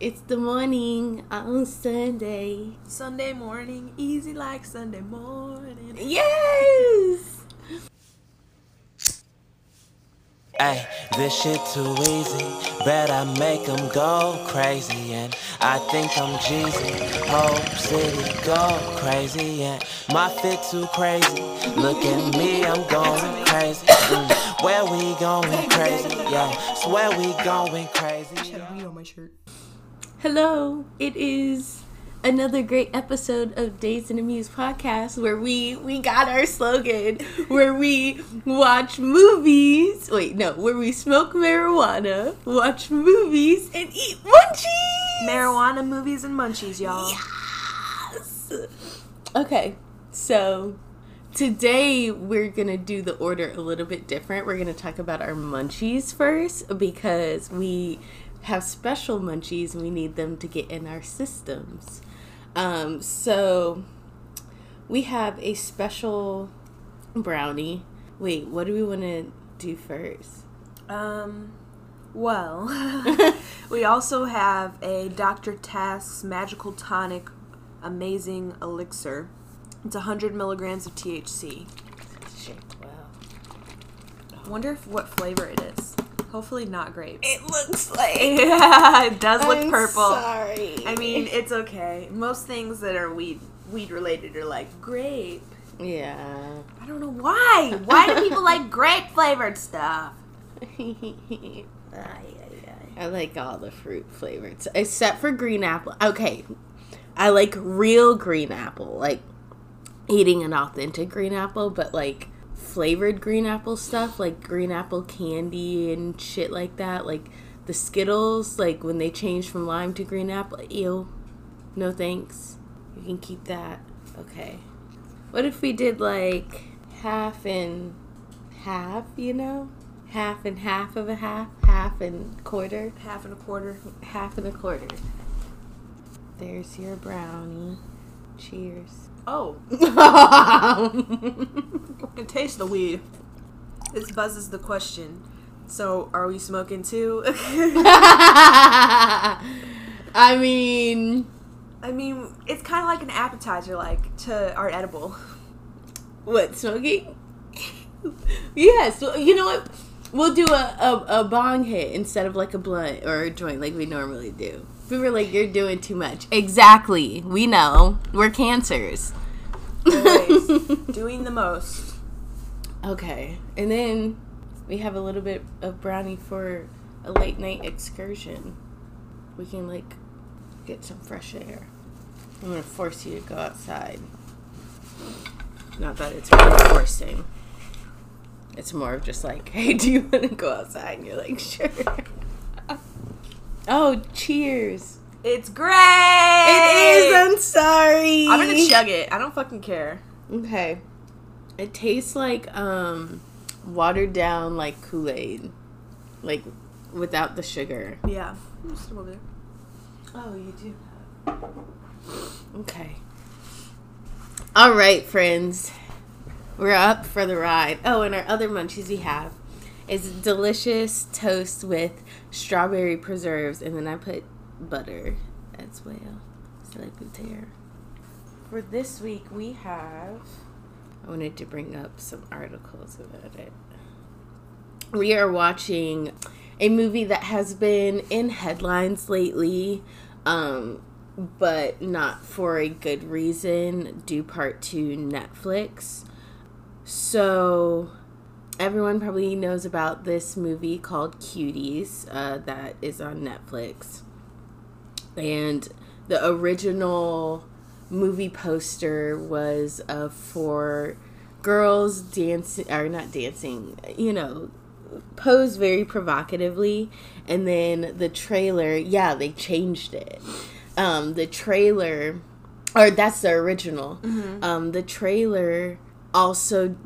It's the morning on Sunday. Sunday morning, easy like Sunday morning. Yes! Ay, this shit too easy. Bet I make 'em go crazy. And I think I'm Jeezy. Hope city go crazy. And my fit too crazy. Look at me, I'm going crazy. Mm, where we going crazy? Yeah, swear we going crazy. Had weed on my shirt. Hello, it is another great episode of Dazed and Amused podcast where we we got our slogan where we watch movies. Wait, no, where we smoke marijuana, watch movies, and eat munchies. Marijuana movies and munchies, y'all. Yes. Okay, so today we're gonna do the order a little bit different. We're gonna talk about our munchies first because we have special munchies and we need them to get in our systems. Um, so we have a special brownie. Wait, what do we want to do first? Um, well, we also have a Dr. Task's Magical Tonic Amazing Elixir. It's 100 milligrams of THC. Shit, wow. I wonder if what flavor it is. Hopefully not grape. It looks like. yeah, it does look I'm purple. Sorry. I mean, it's okay. Most things that are weed weed related are like grape. yeah. I don't know why. Why do people like grape flavored stuff? I like all the fruit flavors except for green apple. Okay, I like real green apple, like eating an authentic green apple, but like flavored green apple stuff, like green apple candy and shit like that, like the Skittles, like when they change from lime to green apple. Ew, no thanks. You can keep that. Okay. What if we did like half and half? You know, half and half of a half, half and quarter Half and a quarter. half and a quarter. There's your brownie. Cheers. Oh, it tastes the weed. This buzzes the question. So, are we smoking too? I mean, I mean, it's kind of like an appetizer, like to our edible. what smoking? yes. You know what? We'll do a, a, a bong hit instead of like a blunt or a joint like we normally do. We were like, you're doing too much. Exactly. We know. We're cancers. Always doing the most. Okay. And then we have a little bit of brownie for a late night excursion. We can like get some fresh air. I'm gonna force you to go outside. Not that it's really forcing. It's more of just like, hey, do you want to go outside? And you're like, sure. oh, cheers. It's great. It is. I'm sorry. I'm gonna chug it. I don't fucking care. Okay. It tastes like um watered down like Kool-Aid. Like without the sugar. Yeah. Just over there. Oh, you do. Okay. All right, friends. We're up for the ride. Oh, and our other munchies we have is delicious toast with strawberry preserves, and then I put butter as well. So like there. For this week, we have. I wanted to bring up some articles about it. We are watching a movie that has been in headlines lately, um, but not for a good reason, due part to Netflix. So, everyone probably knows about this movie called Cuties uh, that is on Netflix. And the original movie poster was of four girls dancing, or not dancing, you know, pose very provocatively. And then the trailer, yeah, they changed it. Um, the trailer, or that's the original. Um, the trailer also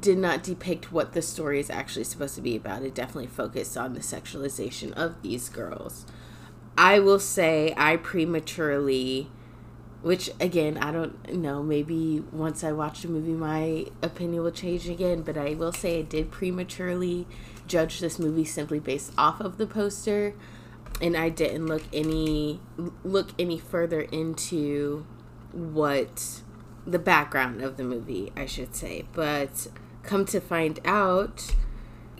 did not depict what the story is actually supposed to be about. It definitely focused on the sexualization of these girls. I will say I prematurely, which again, I don't know, maybe once I watch the movie, my opinion will change again, but I will say I did prematurely judge this movie simply based off of the poster. and I didn't look any look any further into what the background of the movie, I should say. But come to find out,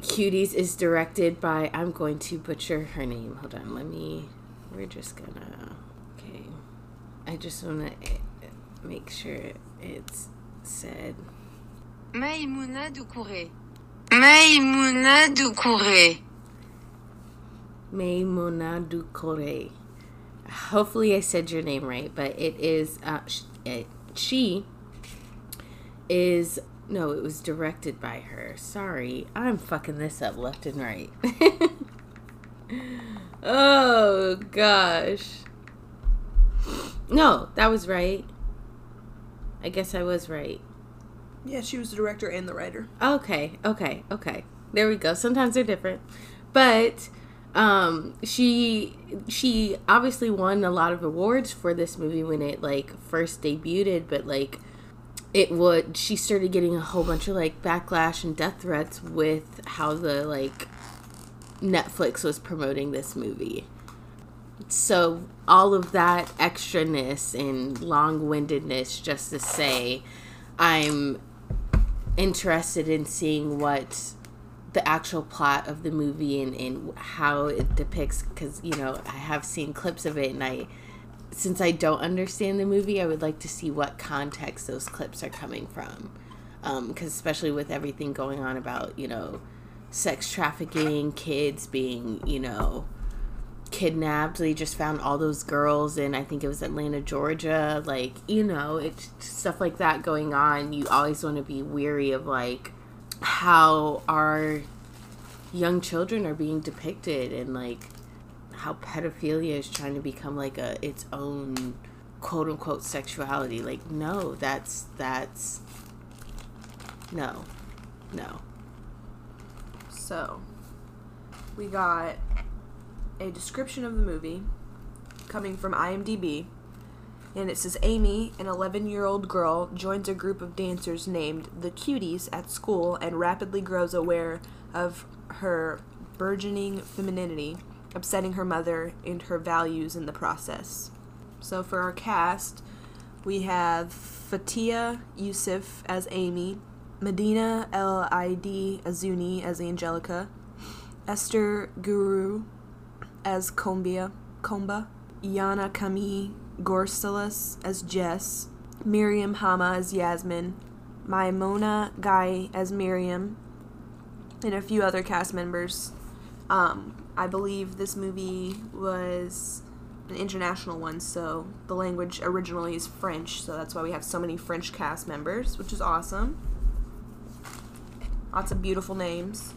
Cuties is directed by I'm going to butcher her name. Hold on, let me. We're just gonna. Okay, I just want to make sure it's said. Maïmouna Doucouré. Maïmouna Doucouré. Maimouna Dukore. Hopefully, I said your name right, but it is uh, it, she is no, it was directed by her. Sorry, I'm fucking this up left and right. oh gosh. No, that was right. I guess I was right. Yeah, she was the director and the writer. Okay, okay, okay. There we go. Sometimes they're different. But um she she obviously won a lot of awards for this movie when it like first debuted, but like it would she started getting a whole bunch of like backlash and death threats with how the like Netflix was promoting this movie. So all of that extraness and long-windedness just to say I'm interested in seeing what the actual plot of the movie and, and how it depicts because you know i have seen clips of it and i since i don't understand the movie i would like to see what context those clips are coming from. Um, because especially with everything going on about you know sex trafficking kids being you know kidnapped. They just found all those girls in i think it was atlanta georgia. Like you know it's stuff like that going on. You always want to be weary of like how our young children are being depicted and like how pedophilia is trying to become like a its own quote unquote sexuality like no that's that's no no So, we got a description of the movie coming from IMDb. And it says Amy, an 11 year old girl, joins a group of dancers named the Cuties at school and rapidly grows aware of her burgeoning femininity, upsetting her mother and her values in the process. So, for our cast, we have Fathia Youssouf as Amy, Medina L I D Azuni as Angelica, Esther Gohourou as Combia, Comba, Yana Kami Gorsalas as Jess, Myriam Hamma as Yasmin, Maïmouna Gueye as Miriam, and a few other cast members. Um, I believe this movie was an international one, so the language originally is French, so that's why we have so many French cast members, which is awesome. Lots of beautiful names.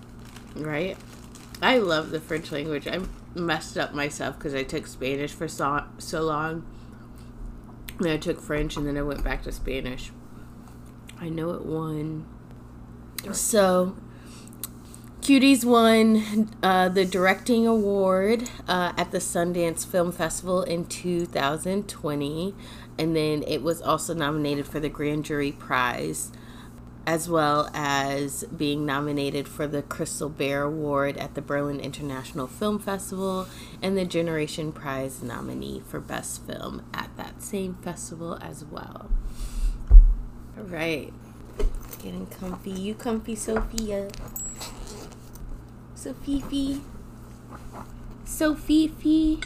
right i love the french language i messed up myself because i took spanish for so, so long then i took french and then i went back to spanish. I know it won. So cuties won uh, the directing award uh, at the sundance film festival in 2020 and then it was also nominated for the grand jury prize as well as being nominated for the Crystal Bear Award at the Berlin International Film Festival and the Generation Prize nominee for Best Film at that same festival as well. All right. Getting comfy. You comfy, Sophia. Sophie. Sophie.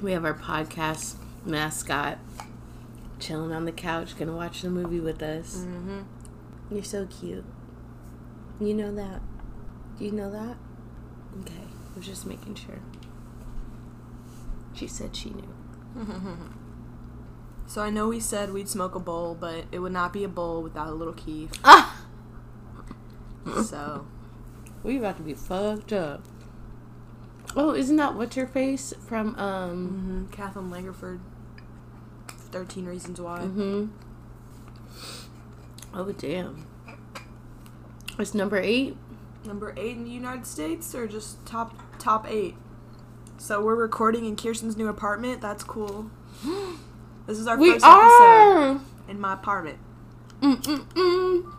We have our podcast mascot chilling on the couch, gonna watch the movie with us. Mm-hmm. You're so cute. You know that? Do you know that? Okay, I was just making sure. She said she knew. So I know we said we'd smoke a bowl, but it would not be a bowl without a little Keith. Ah! So We about to be fucked up. Oh, isn't that what's your face from um mm-hmm. Kathleen Langford. Thirteen Reasons Why. mm-hmm. Oh damn. It's number eight. Number eight in the United States, or just top top eight. So we're recording in Kirsten's new apartment. That's cool. This is our We first episode in my apartment. Mm-mm-mm.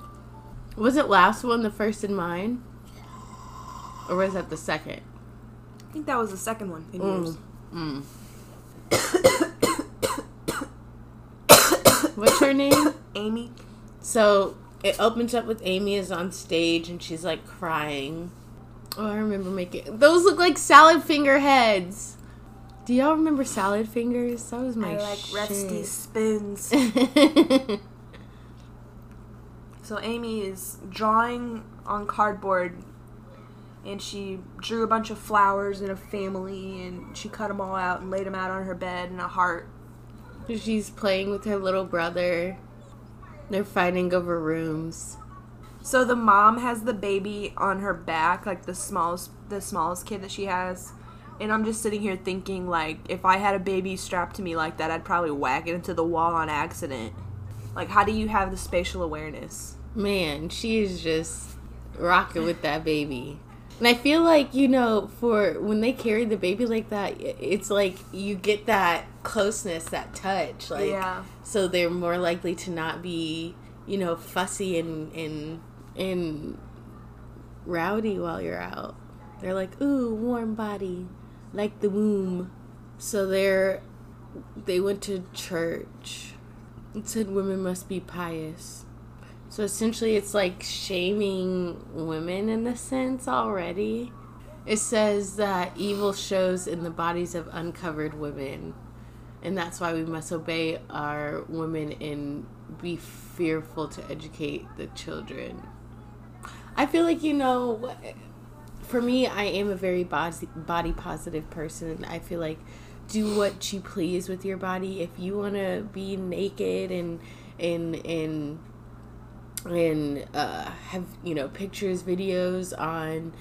Was it last one the first in mine? Or was that the second? I think that was the second one in years. Mm. What's her name? Amy. So it opens up with Amy is on stage and she's like crying. Oh, I remember making those look like salad finger heads. Do y'all remember salad fingers? That was my I like rusty shit. spoons. So Amy is drawing on cardboard and she drew a bunch of flowers and a family and she cut them all out and laid them out on her bed and a heart. She's playing with her little brother. They're fighting over rooms. So the mom has the baby on her back, like the smallest the smallest kid that she has. And I'm just sitting here thinking like if I had a baby strapped to me like that, I'd probably whack it into the wall on accident. Like how do you have the spatial awareness? Man, she is just rocking with that baby. And I feel like, you know, for when they carry the baby like that, it's like you get that closeness, that touch. Like, Yeah. so they're more likely to not be, you know, fussy and, and, and rowdy while you're out. They're like, ooh, warm body, like the womb. So they're, they went to church. It said women must be pious. So essentially, it's like shaming women in a sense already. It says that evil shows in the bodies of uncovered women, and that's why we must obey our women and be fearful to educate the children. I feel like, you know, for me, I am a very body, body positive person. I feel like do what you please with your body. If you want to be naked and, and, and, and uh, have you know pictures videos on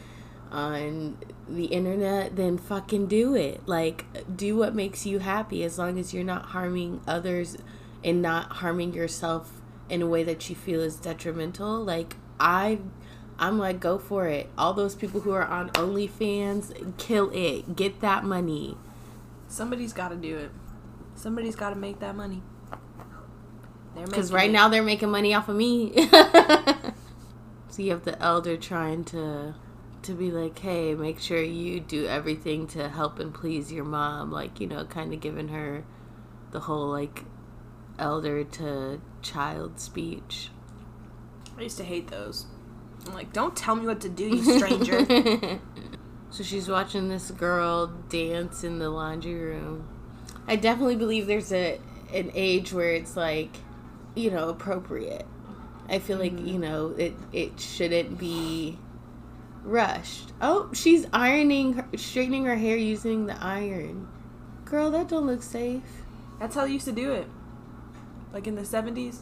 on the internet then fucking do it. Like do what makes you happy. As long as you're not harming others and not harming yourself in a way that you feel is detrimental like i i'm like go for it. All those people who are on onlyfans kill it. Get that money. Somebody's got to do it. Somebody's got to make that money. Because right it. now they're making money off of me. so you have the elder trying to to be like, hey, make sure you do everything to help and please your mom. Like, you know, kind of giving her the whole like elder to child speech. I used to hate those. I'm like, don't tell me what to do, you stranger. so she's watching this girl dance in the laundry room. I definitely believe there's a an age where it's like, you know, appropriate. I feel like, mm-hmm. you know, it it shouldn't be rushed. Oh, she's ironing her, straightening her hair using the iron. Girl, that don't look safe. That's how they used to do it. Like in the 70s.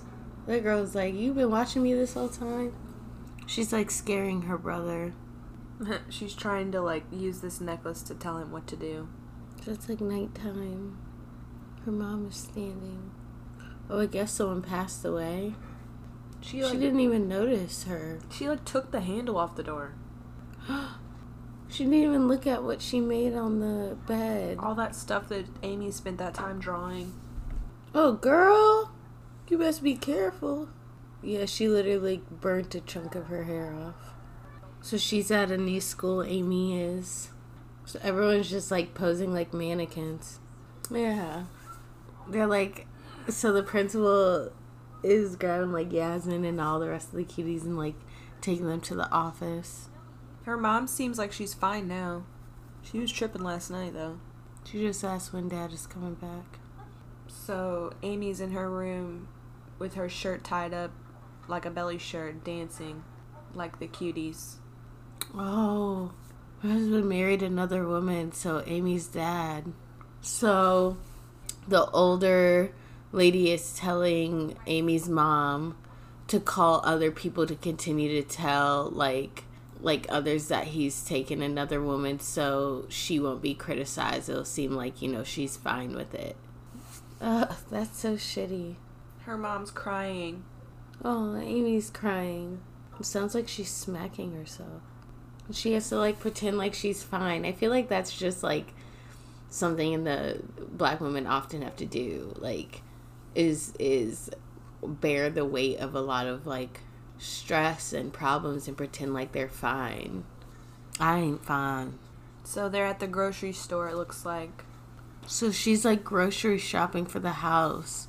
That girl's like, "You've been watching me this whole time." She's like scaring her brother. She's trying to like use this necklace to tell him what to do. So it's like nighttime. Her mom is standing. Oh, I guess someone passed away. She She didn't even notice her. she like took the handle off the door. She didn't even look at what she made on the bed. All that stuff that Amy spent that time drawing. Oh, girl, you best be careful. Yeah, she literally burnt a chunk of her hair off. So she's at a new school, Amy is. So everyone's just like posing like mannequins. Yeah. They're like, so the principal is grabbing like Yasmin and all the rest of the cuties and like taking them to the office. Her mom seems like she's fine now. She was tripping last night though. She just asked when dad is coming back. So Amy's in her room with her shirt tied up like a belly shirt, dancing like the cuties. Oh, her husband married another woman, so Amy's dad. So the older lady is telling Amy's mom to call other people to continue to tell like like others that he's taken another woman so she won't be criticized. It'll seem like, you know, she's fine with it. Ugh, that's so shitty. Her mom's crying. Oh, Amy's crying. It sounds like she's smacking herself. She has to like pretend like she's fine. I feel like that's just like something in the black women often have to do. Like is is bear the weight of a lot of like stress and problems and pretend like they're fine. I ain't fine. So they're at the grocery store, it looks like. So she's like grocery shopping for the house.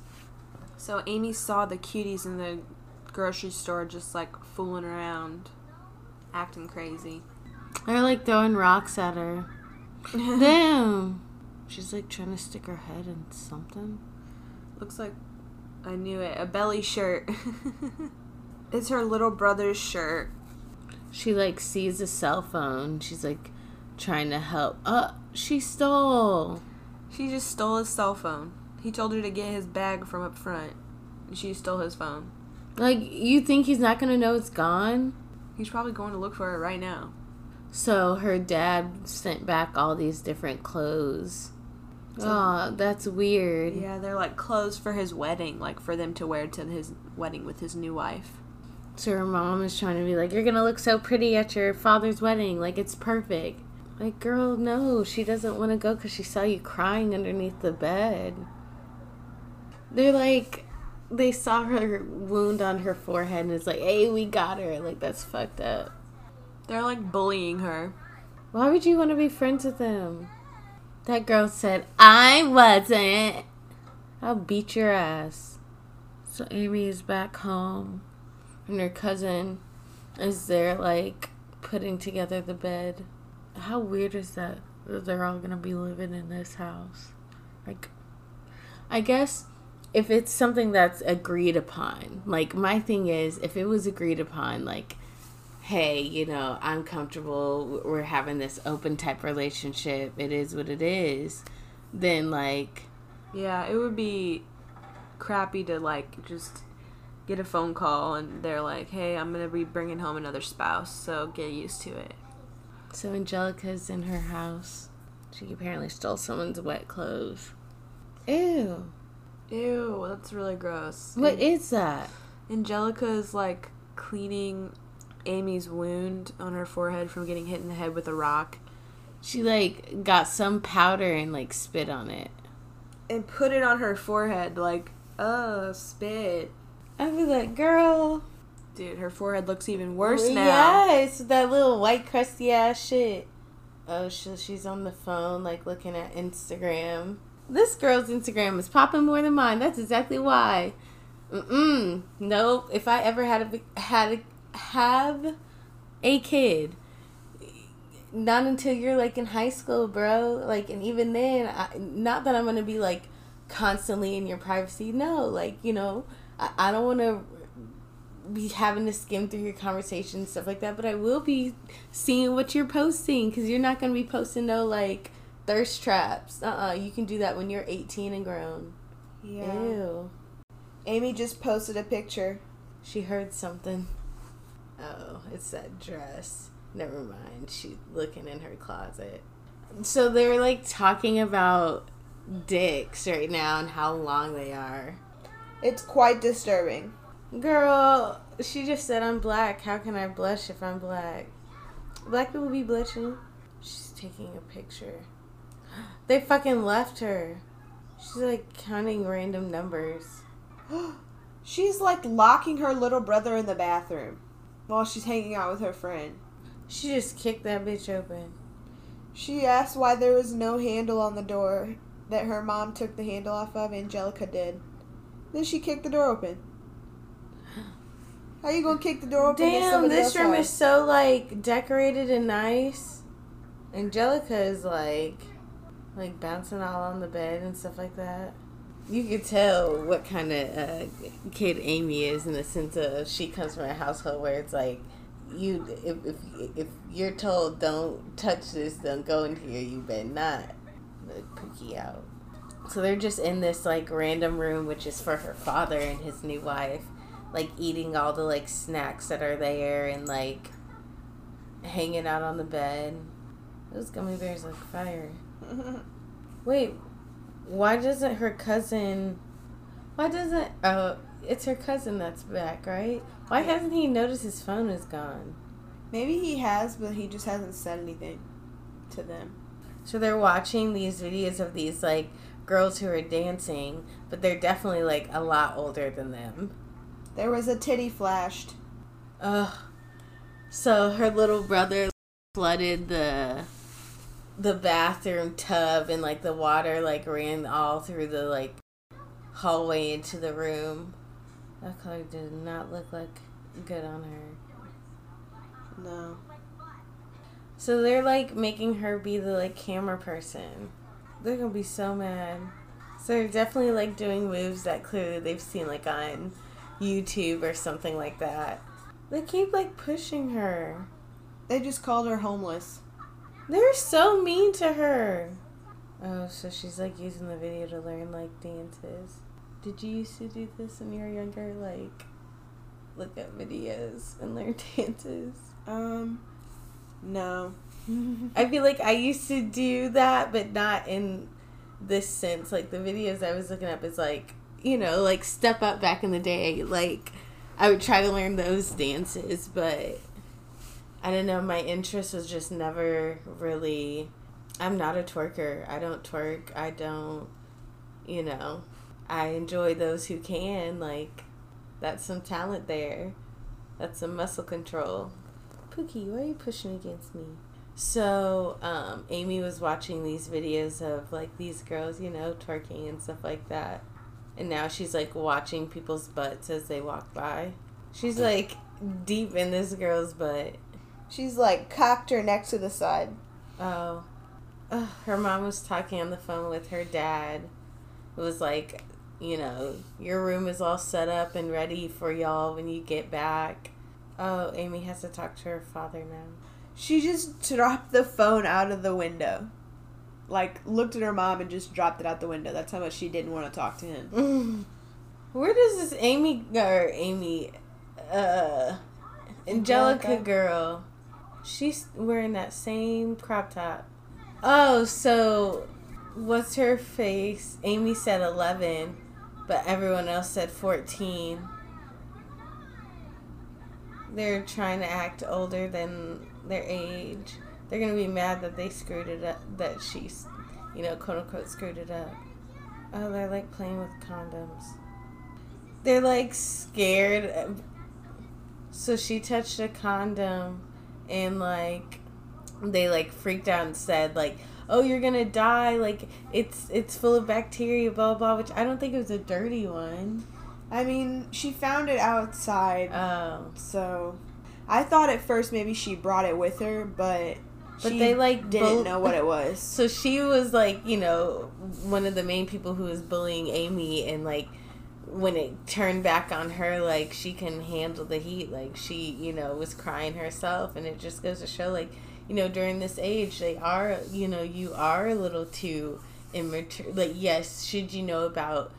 So Amy saw the cuties in the grocery store just like fooling around, acting crazy. They're like throwing rocks at her. Damn. She's like trying to stick her head in something. Looks like I knew it. A belly shirt. it's her little brother's shirt. She like sees a cell phone. She's like trying to help. Uh, she stole. She just stole his cell phone. He told her to get his bag from up front. And she stole his phone. Like, you think he's not gonna know it's gone? He's probably going to look for it right now. So her dad sent back all these different clothes. Oh, that's weird. Yeah, they're like clothes for his wedding, like for them to wear to his wedding with his new wife. So her mom is trying to be like, You're gonna look so pretty at your father's wedding. Like, it's perfect. Like, girl, no, she doesn't want to go because she saw you crying underneath the bed. They're like, they saw her wound on her forehead and it's like, Hey, we got her. Like, that's fucked up. They're like bullying her. Why would you want to be friends with them? That girl said, I wasn't. I'll beat your ass. So Amy is back home, and her cousin is there, like, putting together the bed. How weird is that? That they're all gonna be living in this house. Like, I guess if it's something that's agreed upon, like, my thing is, if it was agreed upon, like, hey, you know, I'm comfortable, we're having this open type relationship, it is what it is, then like, Yeah, it would be crappy to like just get a phone call and they're like, "Hey, I'm gonna be bringing home another spouse, so get used to it." so Angelica's in her house. She apparently stole someone's wet clothes. Ew. Ew, that's really gross. What And is that? Angelica is like cleaning Amy's wound on her forehead from getting hit in the head with a rock She like got some powder and like spit on it. and put it on her forehead like, "Oh, spit." I'd be like, girl. Dude, her forehead looks even worse now. Yes, that little white crusty ass shit. Oh, she, she's on the phone, like looking at Instagram. This girl's Instagram is popping more than mine. That's exactly why. Mm-mm. Nope. If I ever had a had a, have a kid, not until you're like in high school, bro. Like, and even then, I, not that I'm gonna be like constantly in your privacy. No, like you know, I, I don't want to be having to skim through your conversations stuff like that but i will be seeing what you're posting because you're not going to be posting no like thirst traps uh-uh you can do that when you're 18 and grown Yeah. ew Amy just posted a picture. she heard something oh it's that dress never mind she's looking in her closet so they're like talking about dicks right now and how long they are It's quite disturbing. Girl, she just said I'm black. How can I blush if I'm black? Black people be blushing. She's taking a picture. They fucking left her. She's like counting random numbers. She's like locking her little brother in the bathroom while she's hanging out with her friend. She just kicked that bitch open. She asked why there was no handle on the door that her mom took the handle off of. Angelica did. Then she kicked the door open. How you gonna kick the door open? Damn, this room is so like decorated and nice. Angelica is like like bouncing all on the bed and stuff like that. You could tell what kind of uh, kid Amy is in the sense of she comes from a household where it's like you if if, if you're told don't touch this, don't go in here, you better not. Like Pookie out. So they're just in this like random room, which is for her father and his new wife, like eating all the like snacks that are there and like hanging out on the bed. Those gummy bears look fire. Wait, why doesn't her cousin? Why doesn't? Oh, it's her cousin that's back, right? Why hasn't he noticed his phone is gone? Maybe he has, but he just hasn't said anything to them. So they're watching these videos of these like girls who are dancing, but they're definitely like a lot older than them. There was a titty flashed. Ugh. So her little brother flooded the the bathroom tub and like the water like ran all through the like hallway into the room. That color did not look like good on her. No. So they're like making her be the like camera person. They're gonna be so mad. So they're definitely like doing moves that clearly they've seen like on YouTube or something like that. They keep like pushing her. They just called her homeless. They're so mean to her. Oh, so she's like using the video to learn like dances. Did you used to do this when you were younger? Like look at videos and learn dances? Um, no. I feel like I used to do that, but not in this sense. Like the videos I was looking up is like, you know, like step up back in the day. Like I would try to learn those dances, but I don't know. My interest was just never really. I'm not a twerker. I don't twerk. I don't, you know, I enjoy those who can. Like, that's some talent there. That's some muscle control. Pookie, why are you pushing against me? So, um, Amy was watching these videos of like these girls, you know, twerking and stuff like that. And now she's like watching people's butts as they walk by. She's like deep in this girl's butt. She's like cocked her neck to the side. Oh. Ugh, her mom was talking on the phone with her dad. It was like, you know, your room is all set up and ready for y'all when you get back. Oh, Amy has to talk to her father now. She just dropped the phone out of the window. Like, looked at her mom and just dropped it out the window. That's how much she didn't want to talk to him. Where does this Amy or Amy, uh, Angelica, Angelica. girl? She's wearing that same crop top. Oh, so what's her face? Amy said eleven, but everyone else said fourteen. They're trying to act older than their age. They're gonna be mad that they screwed it up. That she's, you know, quote unquote, screwed it up. Oh, they're like playing with condoms. They're like scared. So she touched a condom and like they like freaked out and said like oh you're gonna die like it's it's full of bacteria blah blah which i don't think it was a dirty one. I mean, she found it outside, Oh so I thought at first maybe she brought it with her, but But she they, like, didn't know what it was. so she was like you know one of the main people who was bullying amy and like when it turned back on her like she can handle the heat like she you know was crying herself and it just goes to show like you know during this age they are you know you are a little too immature like yes should you know about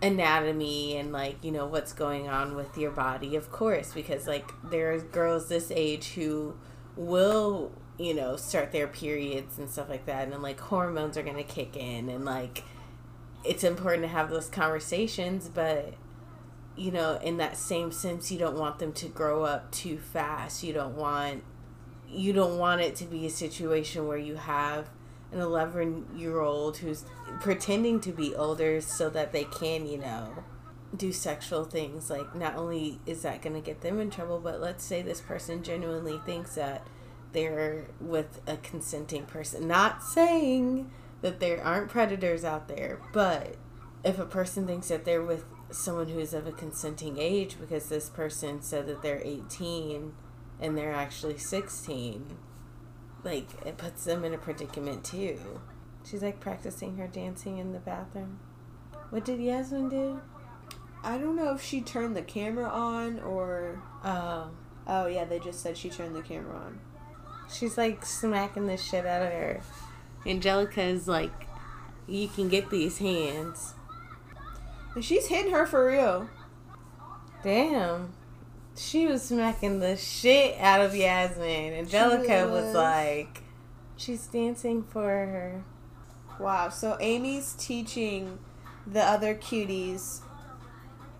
anatomy and like you know what's going on with your body? Of course because like there are girls this age who will you know start their periods and stuff like that and like hormones are gonna kick in and like it's important to have those conversations but you know in that same sense you don't want them to grow up too fast. You don't want you don't want it to be a situation where you have an 11 year old who's pretending to be older so that they can you know do sexual things. Like not only is that going to get them in trouble but let's say this person genuinely thinks that they're with a consenting person. Not saying that there aren't predators out there but if a person thinks that they're with someone who's of a consenting age because this person said that they're 18 and they're actually 16 like it puts them in a predicament too she's like practicing her dancing in the bathroom what did yasmin do I don't know if she turned the camera on or. oh Oh, yeah, they just said she turned the camera on. she's like smacking the shit out of her angelica is like you can get these hands And she's hitting her for real. damn she was smacking the shit out of yasmin angelica was was. like she's dancing for her Wow, so Amy's teaching the other cuties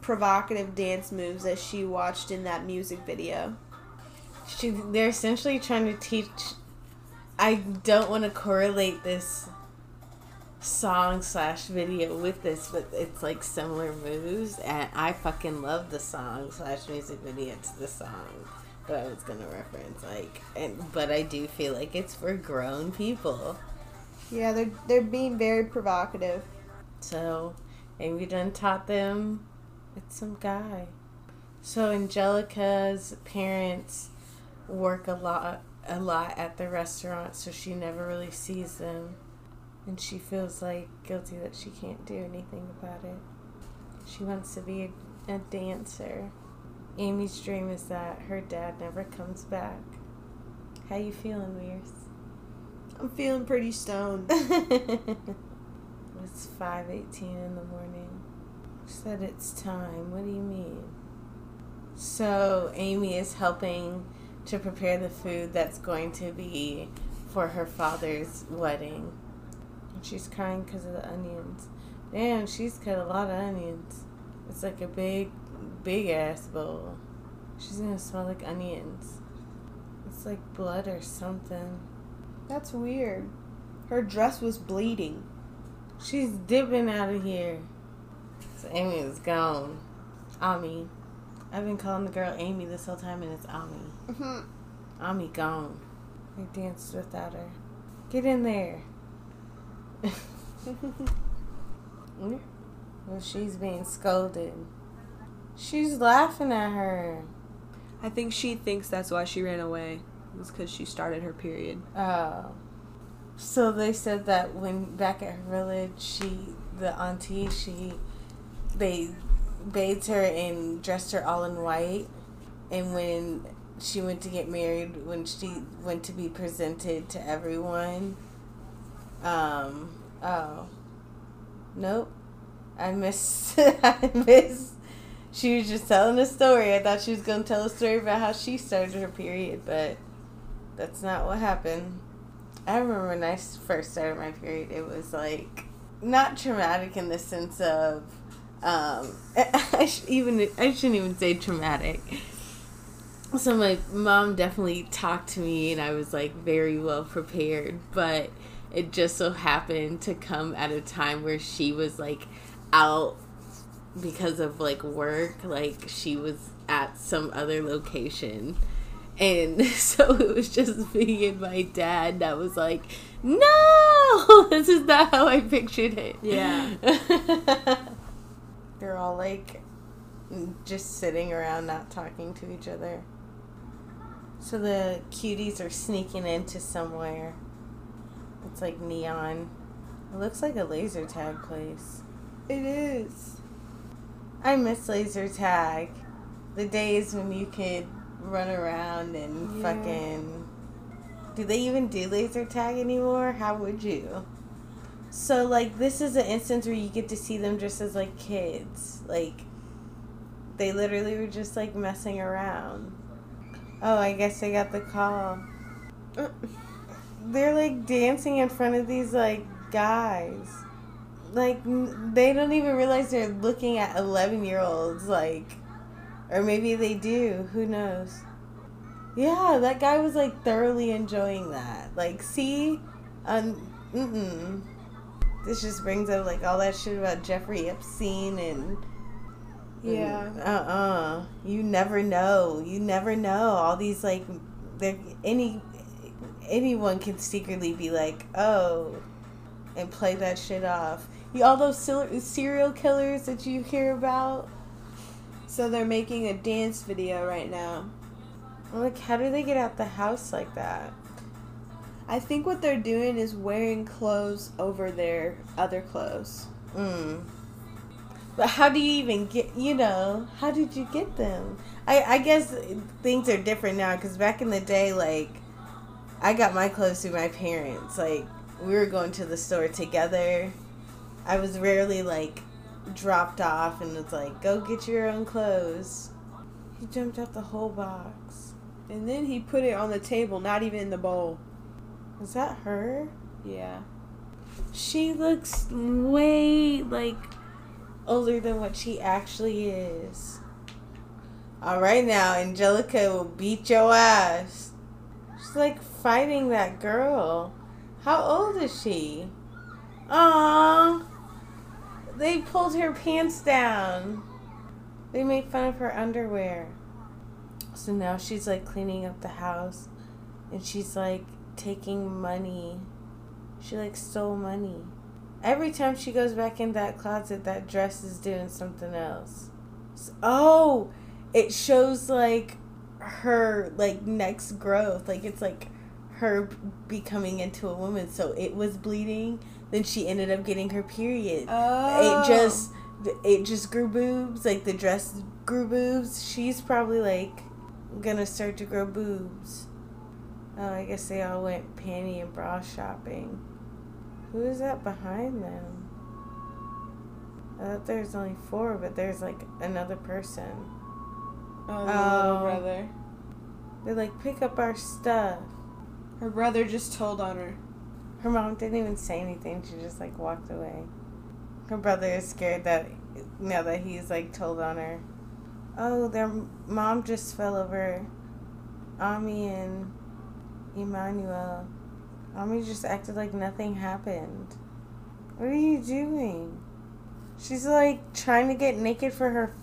provocative dance moves that she watched in that music video. she they're essentially trying to teach i don't want to correlate this song slash video with this but it's like similar moves and i fucking love the song slash music video to the song that i was gonna reference like and but i do feel like it's for grown people Yeah, they're they're being very provocative. So, and we done taught them it's some guy. So Angelica's parents work a lot a lot at the restaurant, so she never really sees them. And she feels like guilty that she can't do anything about it. She wants to be a, a dancer. Amy's dream is that her dad never comes back. How you feeling, Weirs? I'm feeling pretty stoned. it's five eighteen in the morning. She said it's time. What do you mean? So Amy is helping to prepare the food that's going to be for her father's wedding. And she's crying because of the onions. Damn, she's cut a lot of onions. It's like a big, big ass bowl. She's gonna smell like onions. It's like blood or something. That's weird. Her dress was bleeding. She's dipping out of here. So Amy is gone. Ami. I've been calling the girl Amy this whole time and it's Ami. Mhm. Ami gone. I danced without her. Get in there. well, she's being scolded. She's laughing at her. I think she thinks that's why she ran away. It was because she started her period. Oh. So they said that when back at her village, she, the auntie, she, they bathed her and dressed her all in white. And when she went to get married, when she went to be presented to everyone, um, oh, nope, I missed, I missed. She was just telling a story. I thought she was going to tell a story about how she started her period, but that's not what happened. I remember when I first started my period, it was like not traumatic in the sense of um, I sh- even I shouldn't even say traumatic. So my mom definitely talked to me, and I was like very well prepared. But it just so happened to come at a time where she was like out because of like work. Like she was at some other location. And so it was just me and my dad that was like, no, this is not how I pictured it. Yeah. They're all like just sitting around not talking to each other. So the cuties are sneaking into somewhere. It's like neon. It looks like a laser tag place. It is. I miss laser tag. The days when you could run around and Yeah. fucking. Do they even do laser tag anymore? How would you? So, like, this is an instance where you get to see them just as, like, kids. Like, they literally were just, like, messing around. Oh, I guess I got the call. They're, like, dancing in front of these, like, guys. Like, they don't even realize they're looking at 11 year olds, like. Or maybe they do. Who knows? Yeah, that guy was like thoroughly enjoying that. Like, see, um, mm This just brings up like all that shit about Jeffrey Epstein and. Yeah. Uh uh You never know. You never know. All these like, there any anyone can secretly be like, oh, and play that shit off. You all those serial killers that you hear about. So they're making a dance video right now. I'm like, how do they get out the house like that? I think what they're doing is wearing clothes over their other clothes. Mm. But how do you even get, you know, how did you get them? I, I guess things are different now because back in the day, like, I got my clothes through my parents. Like, we were going to the store together. I was rarely, like, dropped off and it's like, go get your own clothes. He jumped out the whole box. And then he put it on the table, not even in the bowl. Was that her? Yeah. She looks way like older than what she actually is. All right, now Angelica will beat your ass. She's like fighting that girl. How old is she? Aww. They pulled her pants down. They made fun of her underwear. So now she's like cleaning up the house and she's like taking money She like stole money. Every time she goes back in that closet, that dress is doing something else. S- Oh, it shows like her like next growth. Like it's like her becoming into a woman. So it was bleeding. Then she ended up getting her period. Oh. It just it just grew boobs. Like the dress grew boobs. She's probably like gonna start to grow boobs. Oh, I guess they all went panty and bra shopping. Who is that behind them? I thought there's only four, but there's like another person. Oh, the Oh. little brother. They're like, pick up our stuff. Her brother just told on her. Her mom didn't even say anything. She just like walked away. Her brother is scared that now that he's like told on her. Oh, their mom just fell over. Ami and Emmanuel. Ami just acted like nothing happened. What are you doing? She's like trying to get naked for her.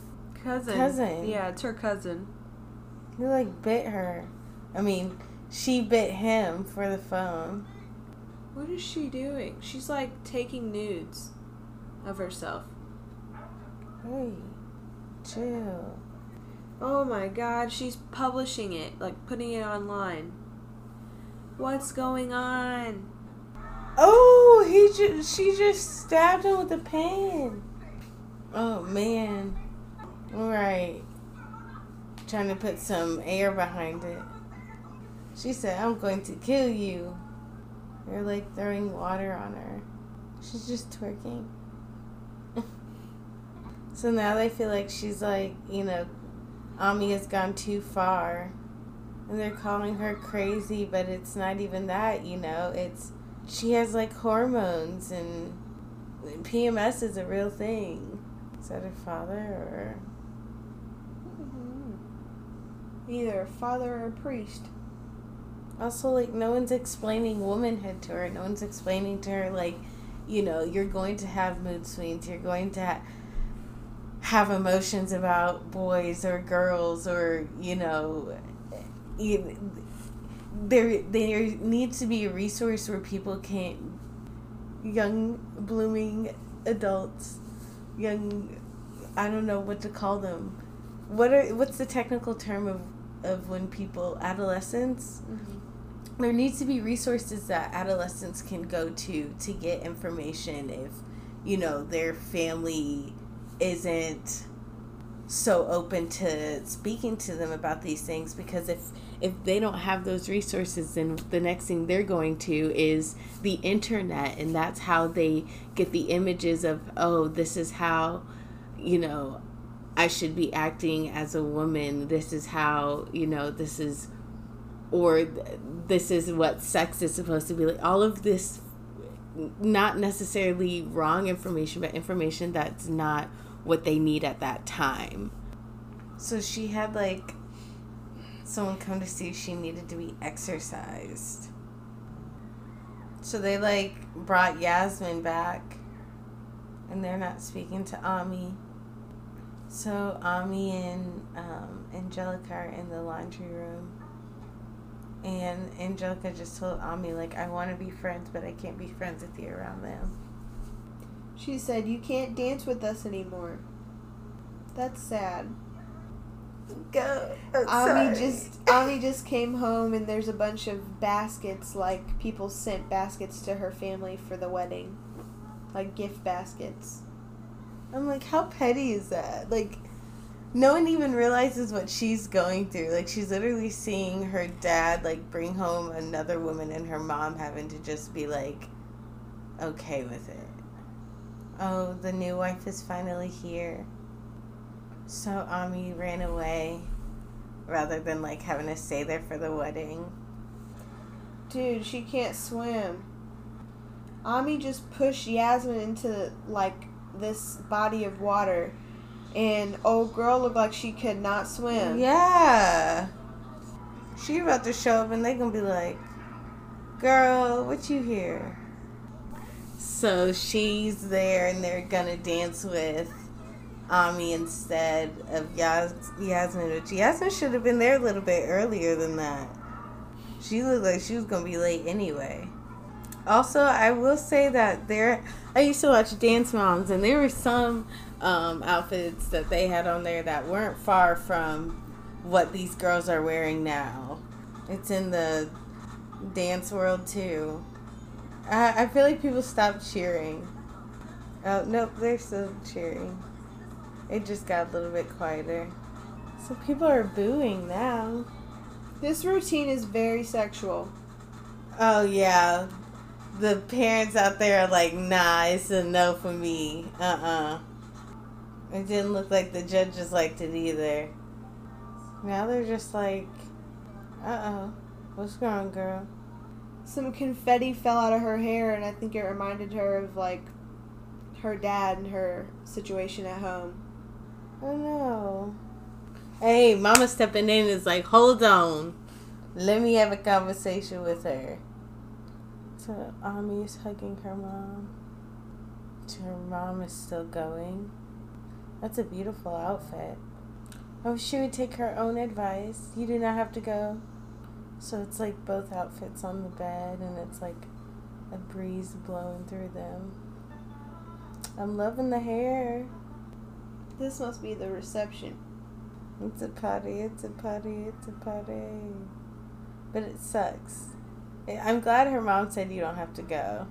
Cousin. Cousin. Yeah, it's her cousin. He like bit her. I mean, she bit him for the phone. What is she doing? She's like taking nudes of herself. Hey, chill. Oh my god, she's publishing it, like putting it online. What's going on? Oh, he just she just stabbed him with a pen. Oh man. Right. Trying to put some air behind it. She said, I'm going to kill you. They're like throwing water on her. She's just twerking. so now they feel like she's like, you know, Ami has gone too far. And they're calling her crazy, but it's not even that, you know. It's she has like hormones and PMS is a real thing. Is that her father or mm-hmm. Either a father or a priest. also like no one's explaining womanhood to her. No one's explaining to her like, you know, you're going to have mood swings. You're going to ha- have emotions about boys or girls or you know, you, there there needs to be a resource where people can young blooming adults young i don't know what to call them. What are what's the technical term of of when people adolescents? Mm-hmm. There needs to be resources that adolescents can go to to get information if you know their family isn't so open to speaking to them about these things because if if they don't have those resources then the next thing they're going to is the internet and that's how they get the images of oh this is how you know I should be acting as a woman. This is how you know this is or this is what sex is supposed to be like. All of this not necessarily wrong information but information that's not what they need at that time. So she had like someone come to see if she needed to be exorcised. So they like brought yasmin back and they're not speaking to ami. So ami and um, angelica are in the laundry room. And Angelica just told Ami, like, I want to be friends, but I can't be friends with you around them. She said, You can't dance with us anymore. That's sad. Go. Ami just Ami just came home and there's a bunch of baskets like people sent baskets to her family for the wedding. Like gift baskets. I'm like, how petty is that? Like, no one even realizes what she's going through. Like, she's literally seeing her dad, like, bring home another woman and her mom having to just be, like, okay with it. Oh, the new wife is finally here. So Ami ran away rather than, like, having to stay there for the wedding. Dude, she can't swim. Ami just pushed Yasmin into like this body of water and old girl looked like she could not swim. Yeah. She about to show up and they gonna be like, girl, what you here? So she's there and they're gonna dance with Ami instead of Yas- Yasmin, which Yasmin should have been there a little bit earlier than that. She looked like she was gonna be late anyway. Also, I will say that there, I used to watch Dance Moms, and there were some um, outfits that they had on there that weren't far from what these girls are wearing now. It's in the dance world too. I, I feel like people stopped cheering. Oh, nope, they're still cheering. It just got a little bit quieter. So people are booing now. This routine is very sexual. Oh, yeah. The parents out there are like, nah, it's a no for me. Uh uh It didn't look like the judges liked it either. Now they're just like, uh oh. What's going on, girl? Some confetti fell out of her hair, and I think it reminded her of like her dad and her situation at home. Oh no. Hey, mama stepping in is like, hold on. Let me have a conversation with her. So Ami is hugging her mom. Her mom is still going. That's a beautiful outfit. Oh, she would take her own advice. You do not have to go. So it's like both outfits on the bed and it's like a breeze blowing through them. I'm loving the hair. This must be the reception. It's a party, it's a party, it's a party. But it sucks. I- I'm glad her mom said you don't have to go.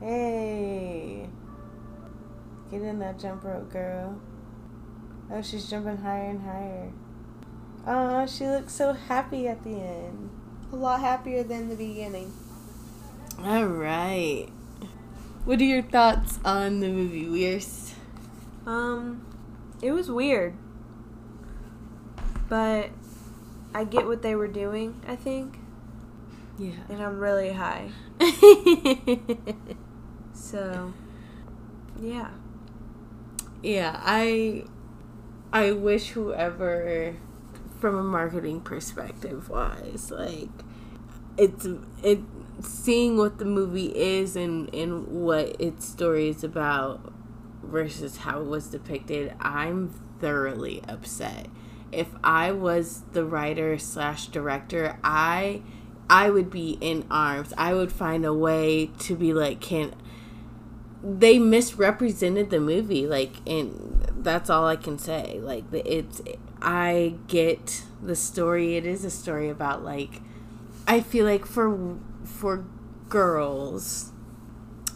Hey. Get in that jump rope, girl. Oh, she's jumping higher and higher. Oh, she looks so happy at the end. A lot happier than the beginning. All right. What are your thoughts on the movie Weirst? Um, it was weird, but I get what they were doing. I think, Yeah. and I'm really high. So, yeah. yeah, I I wish whoever from a marketing perspective wise, like it's it seeing what the movie is and and what its story is about versus how it was depicted, I'm thoroughly upset. If I was the writer slash director, I I would be in arms. I would find a way to be like, can they misrepresented the movie like and that's all i can say like it's i get the story it is a story about like i feel like for for girls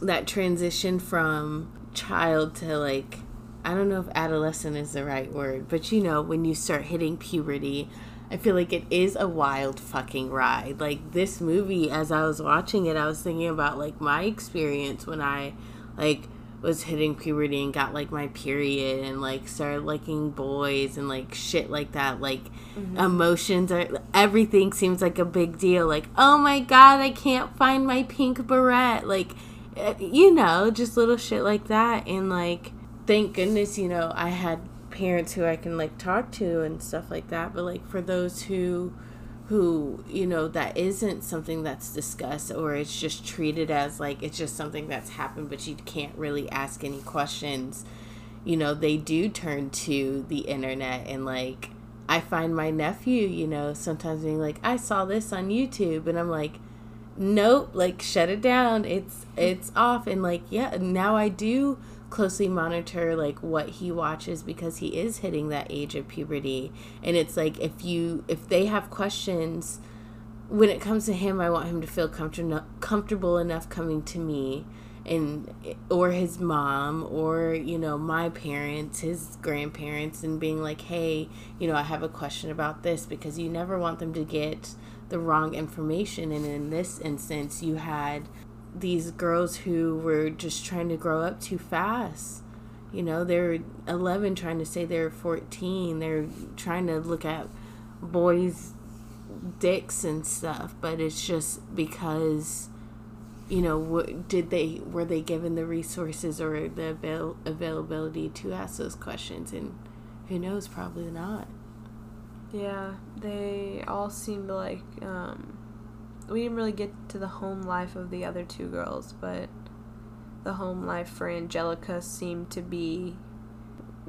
that transition from child to like i don't know if adolescent is the right word but you know when you start hitting puberty i feel like it is a wild fucking ride. Like this movie as i was watching it i was thinking about like my experience when i like was hitting puberty and got like my period and like started liking boys and like shit like that like emotions are everything seems like a big deal like oh my god i can't find my pink beret like eh, you know just little shit like that. And like thank goodness you know i had parents who i can like talk to and stuff like that. But like for those who who you know that isn't something that's discussed or it's just treated as like it's just something that's happened but you can't really ask any questions. You know they do turn to the internet and like i find my nephew you know sometimes being like i saw this on youtube and i'm like nope like shut it down. It's it's off. And like yeah now i do closely monitor like what he watches because he is hitting that age of puberty. And it's like if you if they have questions when it comes to him i want him to feel comfortable comfortable enough coming to me and or his mom or you know my parents his grandparents and being like hey you know i have a question about this because you never want them to get the wrong information. And in this instance you had these girls who were just trying to grow up too fast. You know, they're 11 trying to say they're 14. They're trying to look at boys' dicks and stuff, but it's just because you know, did they were they given the resources or the avail- availability to ask those questions and who knows, probably not. Yeah, they all seemed like um, we didn't really get to the home life of the other two girls, but the home life for Angelica seemed to be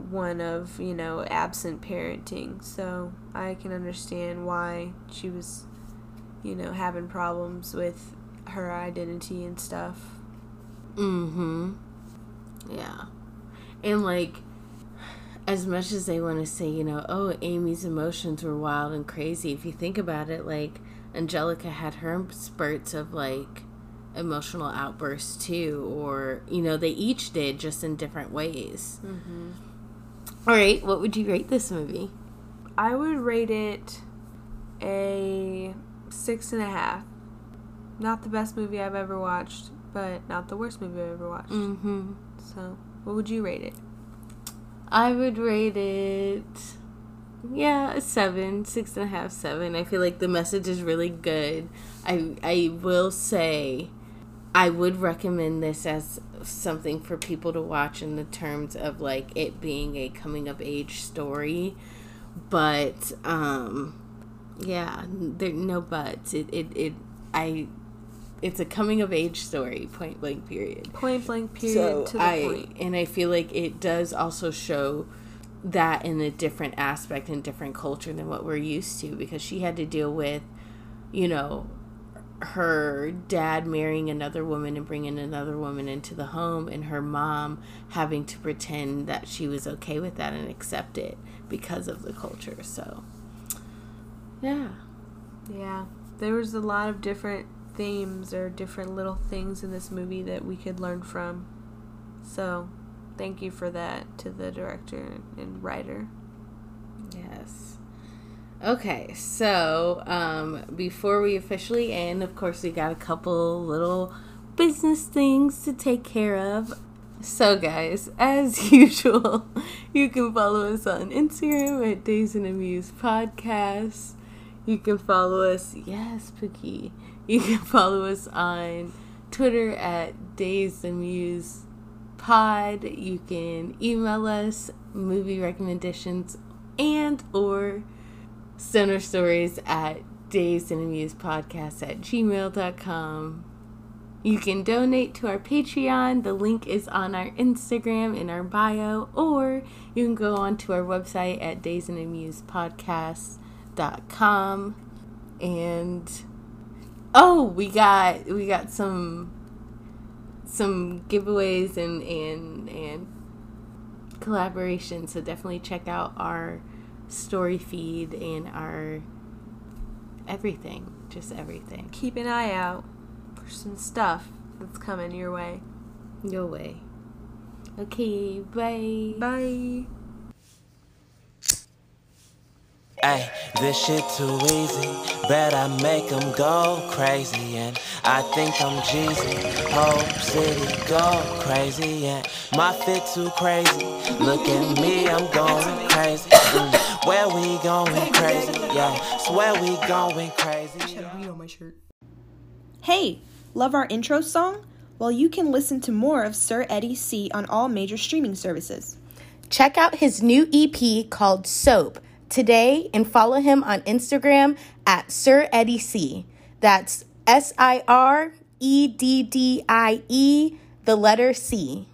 one of, you know, absent parenting. So I can understand why she was, you know, having problems with her identity and stuff. Mm-hmm. Yeah. And like as much as they want to say, you know, oh, Amy's emotions were wild and crazy, if you think about it, like Angelica had her spurts of like emotional outbursts too, or you know, they each did just in different ways. Mm-hmm. All right, what would you rate this movie? I would rate it a six and a half. Not the best movie I've ever watched, but not the worst movie I've ever watched. Mm-hmm. So, what would you rate it? I would rate it, yeah, a seven, six and a half, seven. I feel like the message is really good. I I will say, I would recommend this as something for people to watch in the terms of like it being a coming of age story, but um, yeah, there no buts. It it it I it's a coming of age story, point blank period. Point blank period So to the I point. and I feel like it does also show that in a different aspect and different culture than what we're used to because she had to deal with, you know, her dad marrying another woman and bringing another woman into the home and her mom having to pretend that she was okay with that and accept it because of the culture. So, yeah. Yeah, there was a lot of different themes or different little things in this movie that we could learn from. So, thank you for that to the director and writer. Yes. Okay, so um, before we officially end, of course, we got a couple little business things to take care of. So, guys, as usual, you can follow us on Instagram at Dazed and Amused Podcast. You can follow us, yes, Pookie. You can follow us on Twitter at Dazed and Amused Pod. You can email us movie recommendations and or stoner stories at dazed and amused podcast at gmail.com you can donate to our patreon. The link is on our instagram in our bio or you can go on to our website at dazed and amused podcast.com and oh we got we got some some giveaways and and and collaboration so definitely check out our story feed and our everything just everything Keep an eye out for some stuff that's coming your way. your way okay bye Bye. Ay, this shit too easy. Bet I make them go crazy. And I think I'm Jeezy. Whole city go crazy. And my fit too crazy. Look at me, I'm going crazy. Mm, where we going crazy? Yeah, swear we going crazy. I should weed on my shirt. Hey, love our intro song? Well, you can listen to more of Sir Eddie C on all major streaming services. check out his new ep called soap today and follow him on instagram at sir eddie c. That's s-i-r e-d-d-i-e the letter c